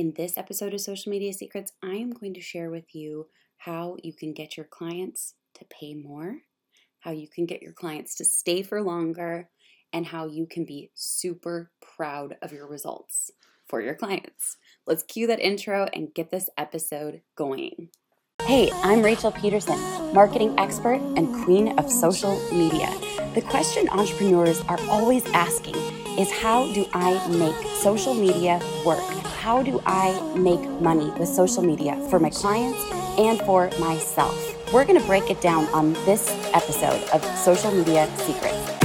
In this episode of Social Media Secrets, I am going to share with you how you can get your clients to pay more, how you can get your clients to stay for longer, and how you can be super proud of your results for your clients. Let's cue that intro and get this episode going. Hey, I'm Rachel Pedersen, marketing expert and queen of social media. The question entrepreneurs are always asking is how do I make social media work? How do I make money with social media for my clients and for myself? We're going to break it down on this episode of Social Media Secrets.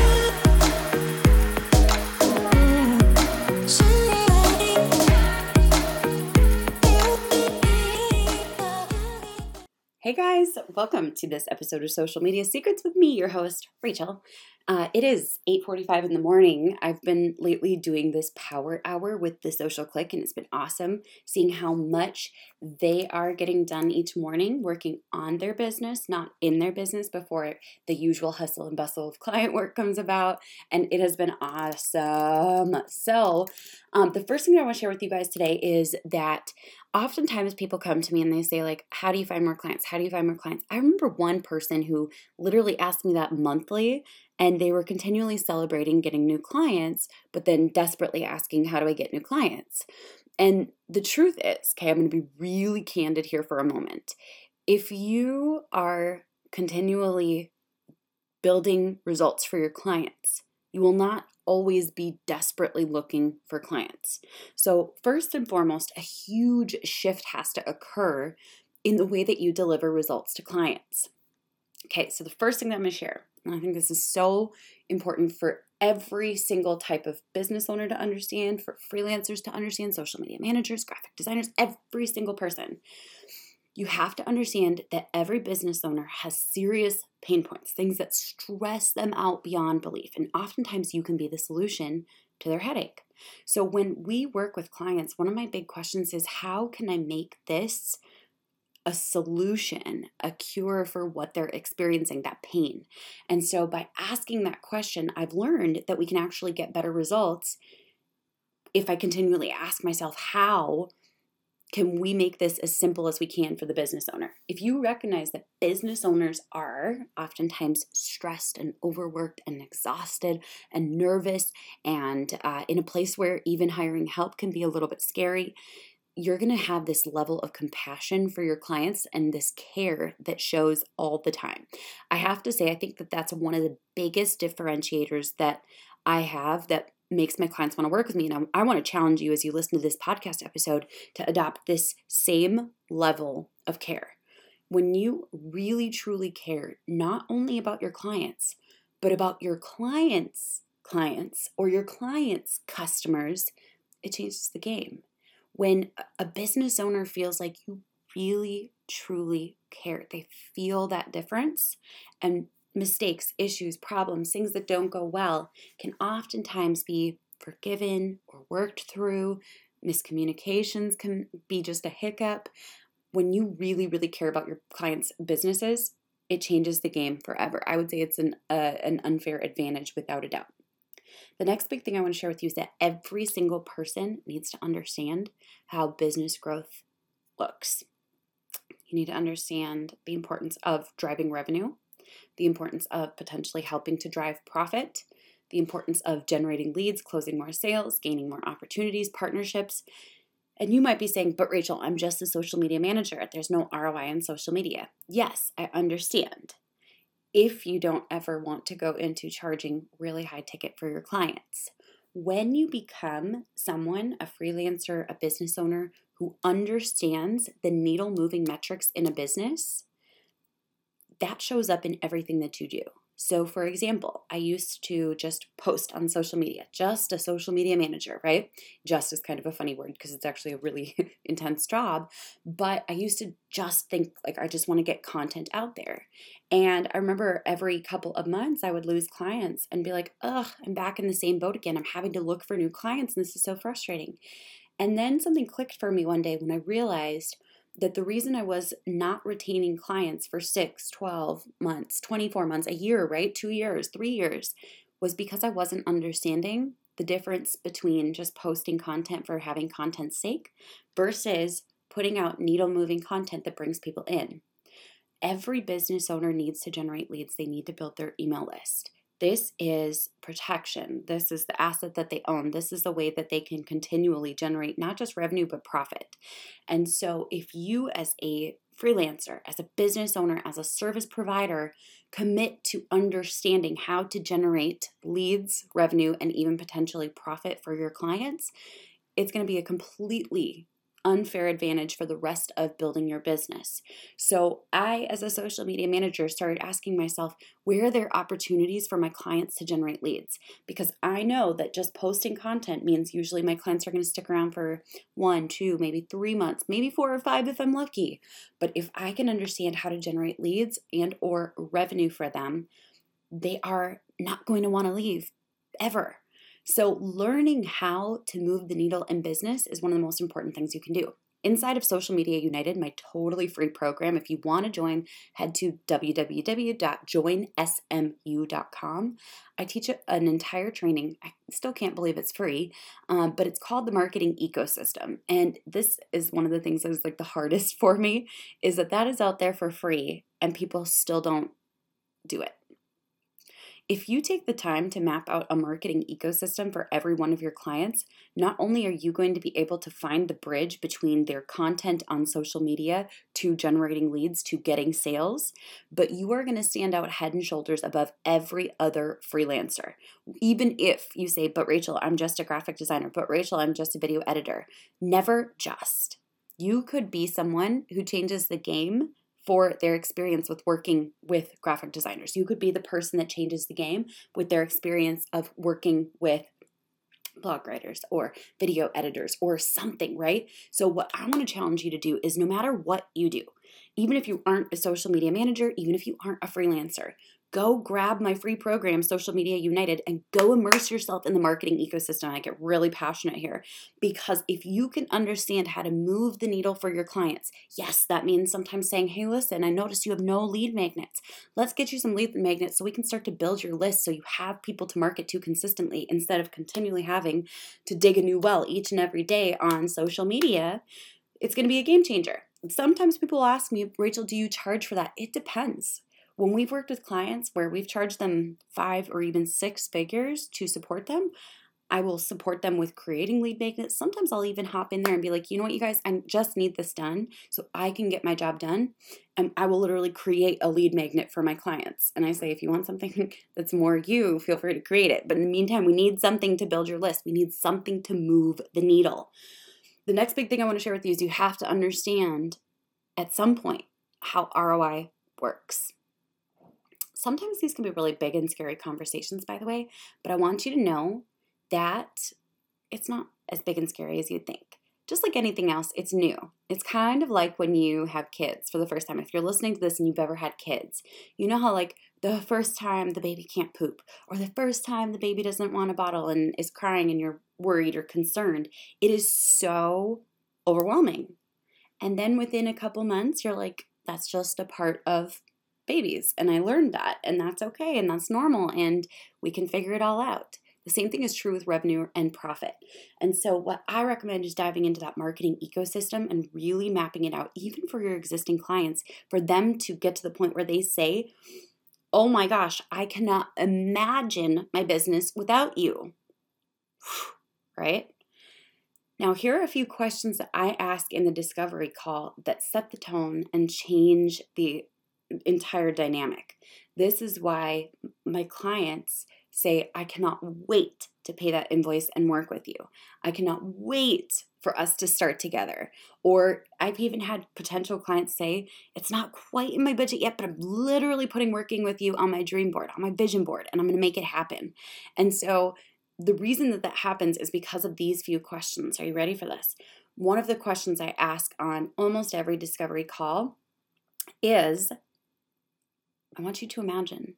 Hey guys, welcome to this episode of Social Media Secrets with me, your host, Rachel. Uh, it is 8:45 in the morning. I've been lately doing this power hour with the Social Click, and it's been awesome seeing how much they are getting done each morning, working on their business, not in their business, before the usual hustle and bustle of client work comes about. And it has been awesome. So, um, the first thing I want to share with you guys today is that oftentimes people come to me and they say like how do you find more clients how do you find more clients i remember one person who literally asked me that monthly and they were continually celebrating getting new clients, but then desperately asking, How do I get new clients? And the truth is, okay, I'm going to be really candid here for a moment. If you are continually building results for your clients, you will not always be desperately looking for clients. So, first and foremost, a huge shift has to occur in the way that you deliver results to clients. Okay, so the first thing that I'm to share and I think this is so important for every single type of business owner to understand, for freelancers to understand, social media managers, graphic designers, every single person. You have to understand that every business owner has serious pain points, things that stress them out beyond belief. And oftentimes you can be the solution to their headache. So when we work with clients, one of my big questions is how can I make this a solution, a cure for what they're experiencing, that pain. And so by asking that question, I've learned that we can actually get better results if I continually ask myself, how can we make this as simple as we can for the business owner? If you recognize that business owners are oftentimes stressed and overworked and exhausted and nervous and uh, in a place where even hiring help can be a little bit scary, you're going to have this level of compassion for your clients and this care that shows all the time. I have to say, I think that that's one of the biggest differentiators that I have that makes my clients want to work with me. And I, I want to challenge you as you listen to this podcast episode to adopt this same level of care. When you really truly care, not only about your clients, but about your clients' clients or your clients' customers, it changes the game when a business owner feels like you really truly care, they feel that difference, and mistakes, issues, problems, things that don't go well can oftentimes be forgiven or worked through. Miscommunications can be just a hiccup. When you really, really care about your clients' businesses, it changes the game forever. I would say it's an uh, an unfair advantage without a doubt. The next big thing I want to share with you is that every single person needs to understand how business growth looks. You need to understand the importance of driving revenue, the importance of potentially helping to drive profit, the importance of generating leads, closing more sales, gaining more opportunities, partnerships. And you might be saying, but Rachel, I'm just a social media manager. There's no ROI in social media. Yes, I understand if you don't ever want to go into charging really high ticket for your clients. When you become someone, a freelancer, a business owner who understands the needle moving metrics in a business, that shows up in everything that you do. So, for example, I used to just post on social media, just a social media manager, right? Just is kind of a funny word because it's actually a really intense job. But I used to just think like I just want to get content out there. And I remember every couple of months I would lose clients and be like, ugh, I'm back in the same boat again. I'm having to look for new clients and this is so frustrating. And then something clicked for me one day when I realized that the reason I was not retaining clients for 6, 12 months, 24 months, a year, right? 2 years, 3 years was because I wasn't understanding the difference between just posting content for having content's sake versus putting out needle moving content that brings people in. Every business owner needs to generate leads, they need to build their email list. This is protection. This is the asset that they own. This is the way that they can continually generate not just revenue, but profit. And so, if you, as a freelancer, as a business owner, as a service provider, commit to understanding how to generate leads, revenue, and even potentially profit for your clients, it's going to be a completely unfair advantage for the rest of building your business. So, I, as a social media manager, started asking myself, where are there opportunities for my clients to generate leads? Because I know that just posting content means usually my clients are going to stick around for one, two, maybe three months, maybe four or five if I'm lucky. But if I can understand how to generate leads and or revenue for them, they are not going to want to leave ever. So, learning how to move the needle in business is one of the most important things you can do. Inside of Social Media United, my totally free program, if you want to join, head to www.joinsmu.com. I teach an entire training. I still can't believe it's free, um, but it's called the Marketing Ecosystem. And this is one of the things that is like the hardest for me is that that is out there for free and people still don't do it. If you take the time to map out a marketing ecosystem for every one of your clients, not only are you going to be able to find the bridge between their content on social media to generating leads to getting sales, but you are going to stand out head and shoulders above every other freelancer. Even if you say, but Rachel, I'm just a graphic designer, but Rachel, I'm just a video editor. Never just. You could be someone who changes the game for their experience with working with graphic designers. You could be the person that changes the game with their experience of working with blog writers or video editors or something, right? So, what I want to challenge you to do is no matter what you do, even if you aren't a social media manager, even if you aren't a freelancer, go grab my free program, Social Media United, and go immerse yourself in the marketing ecosystem. I get really passionate here because if you can understand how to move the needle for your clients, yes, that means sometimes saying, hey, listen, I noticed you have no lead magnets. Let's get you some lead magnets so we can start to build your list so you have people to market to consistently instead of continually having to dig a new well each and every day on social media. It's going to be a game changer. Sometimes people ask me, Rachel, do you charge for that? It depends. When we've worked with clients where we've charged them five or even six figures to support them, I will support them with creating lead magnets. Sometimes I'll even hop in there and be like, you know what, you guys, I just need this done so I can get my job done. And I will literally create a lead magnet for my clients. And I say, if you want something that's more you, feel free to create it. But in the meantime, we need something to build your list, we need something to move the needle. The next big thing I want to share with you is you have to understand at some point how ROI works. Sometimes these can be really big and scary conversations, by the way, but I want you to know that it's not as big and scary as you'd think. Just like anything else, it's new. It's kind of like when you have kids for the first time. If you're listening to this and you've ever had kids, you know how, like, the first time the baby can't poop, or the first time the baby doesn't want a bottle and is crying and you're worried or concerned, it is so overwhelming. And then within a couple months, you're like, that's just a part of babies. And I learned that, and that's okay, and that's normal, and we can figure it all out. The same thing is true with revenue and profit. And so, what I recommend is diving into that marketing ecosystem and really mapping it out, even for your existing clients, for them to get to the point where they say, Oh my gosh, I cannot imagine my business without you. right? Now, here are a few questions that I ask in the discovery call that set the tone and change the entire dynamic. This is why my clients say, I cannot wait to pay that invoice and work with you. I cannot wait for us to start together. Or I've even had potential clients say, It's not quite in my budget yet, but I'm literally putting working with you on my dream board, on my vision board, and I'm to make it happen. And so the reason that that happens is because of these few questions. Are you ready for this? One of the questions I ask on almost every discovery call is I want you to imagine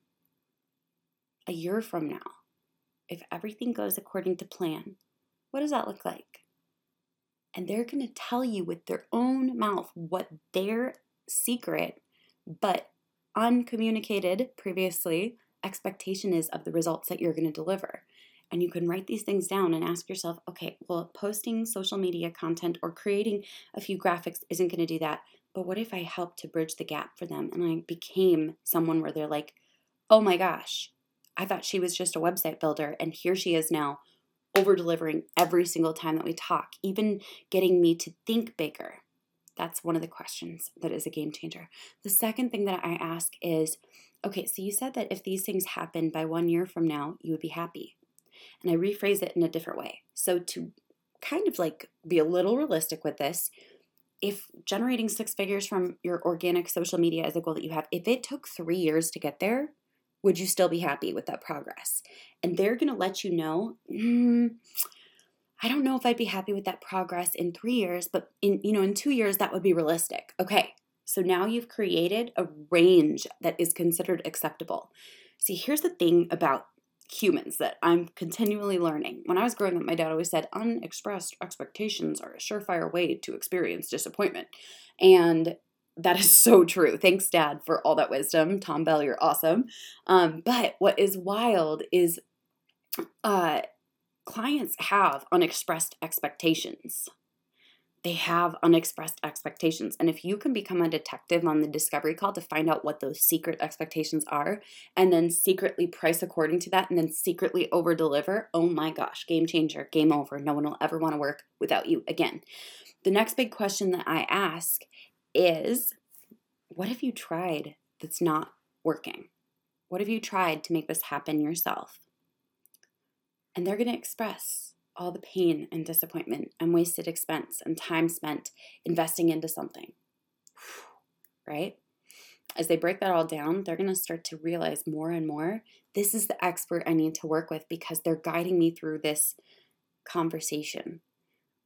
a year from now, if everything goes according to plan, what does that look like? And they're going to tell you with their own mouth what their secret, but uncommunicated previously, expectation is of the results that you're going to deliver. And you can write these things down and ask yourself, okay, well, posting social media content or creating a few graphics isn't going to do that. But what if I helped to bridge the gap for them and I became someone where they're like, oh my gosh, I thought she was just a website builder, and here she is now over delivering every single time that we talk, even getting me to think bigger. That's one of the questions that is a game changer. The second thing that I ask is okay, so you said that if these things happen by one year from now, you would be happy. And I rephrase it in a different way. So, to kind of like be a little realistic with this, if generating six figures from your organic social media is a goal that you have, if it took three years to get there, would you still be happy with that progress? And they're going to let you know, mm, I don't know if I'd be happy with that progress in three years, but in you know in two years that would be realistic. Okay, so now you've created a range that is considered acceptable. See, here's the thing about humans that I'm continually learning. When I was growing up, my dad always said unexpressed expectations are a surefire way to experience disappointment. And that is so true. Thanks, Dad, for all that wisdom. Tom Bell, you're awesome. Um, but what is wild is uh, clients have unexpressed expectations. They have unexpressed expectations. And if you can become a detective on the discovery call to find out what those secret expectations are and then secretly price according to that and then secretly over deliver, oh my gosh, game changer, game over. No one will ever want to work without you again. The next big question that I ask is what have you tried that's not working? What have you tried to make this happen yourself? And they're going to express all the pain and disappointment and wasted expense and time spent investing into something. Right? As they break that all down, they're going to start to realize more and more this is the expert I need to work with because they're guiding me through this conversation.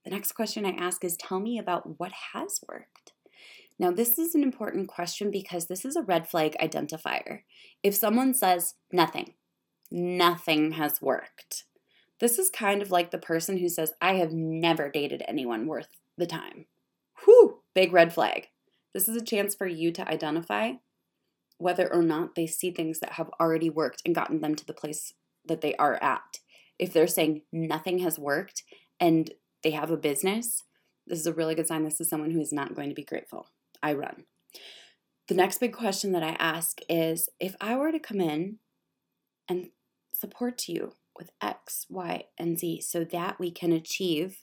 The next question I ask is tell me about what has worked. Now, this is an important question because this is a red flag identifier. If someone says nothing, nothing has worked, this is kind of like the person who says, I have never dated anyone worth the time. Whew, big red flag. This is a chance for you to identify whether or not they see things that have already worked and gotten them to the place that they are at. If they're saying nothing has worked and they have a business, this is a really good sign this is someone who is not going to be grateful. I run. The next big question that I ask is if I were to come in and support you with X, Y, and Z so that we can achieve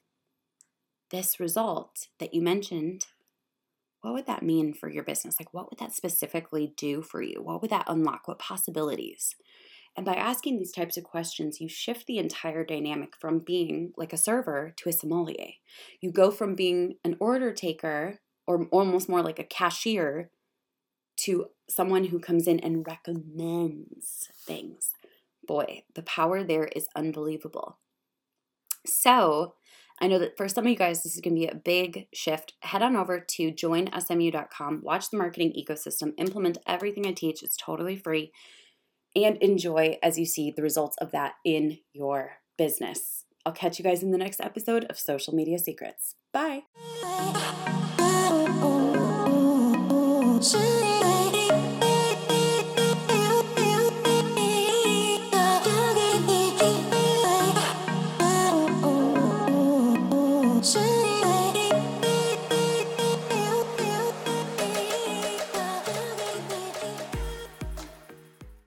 this result that you mentioned, what would that mean for your business? Like, what would that specifically do for you? What would that unlock? What possibilities? And by asking these types of questions, you shift the entire dynamic from being like a server to a sommelier. You go from being an order taker or almost more like a cashier to someone who comes in and recommends things. Boy, the power there is unbelievable. So, I know that for some of you guys, this is going to be a big shift. Head on over to joinsmu.com, watch the marketing ecosystem, implement everything I teach. It's totally free, and enjoy as you see the results of that in your business. I'll catch you guys in the next episode of Social Media Secrets. Bye. 是。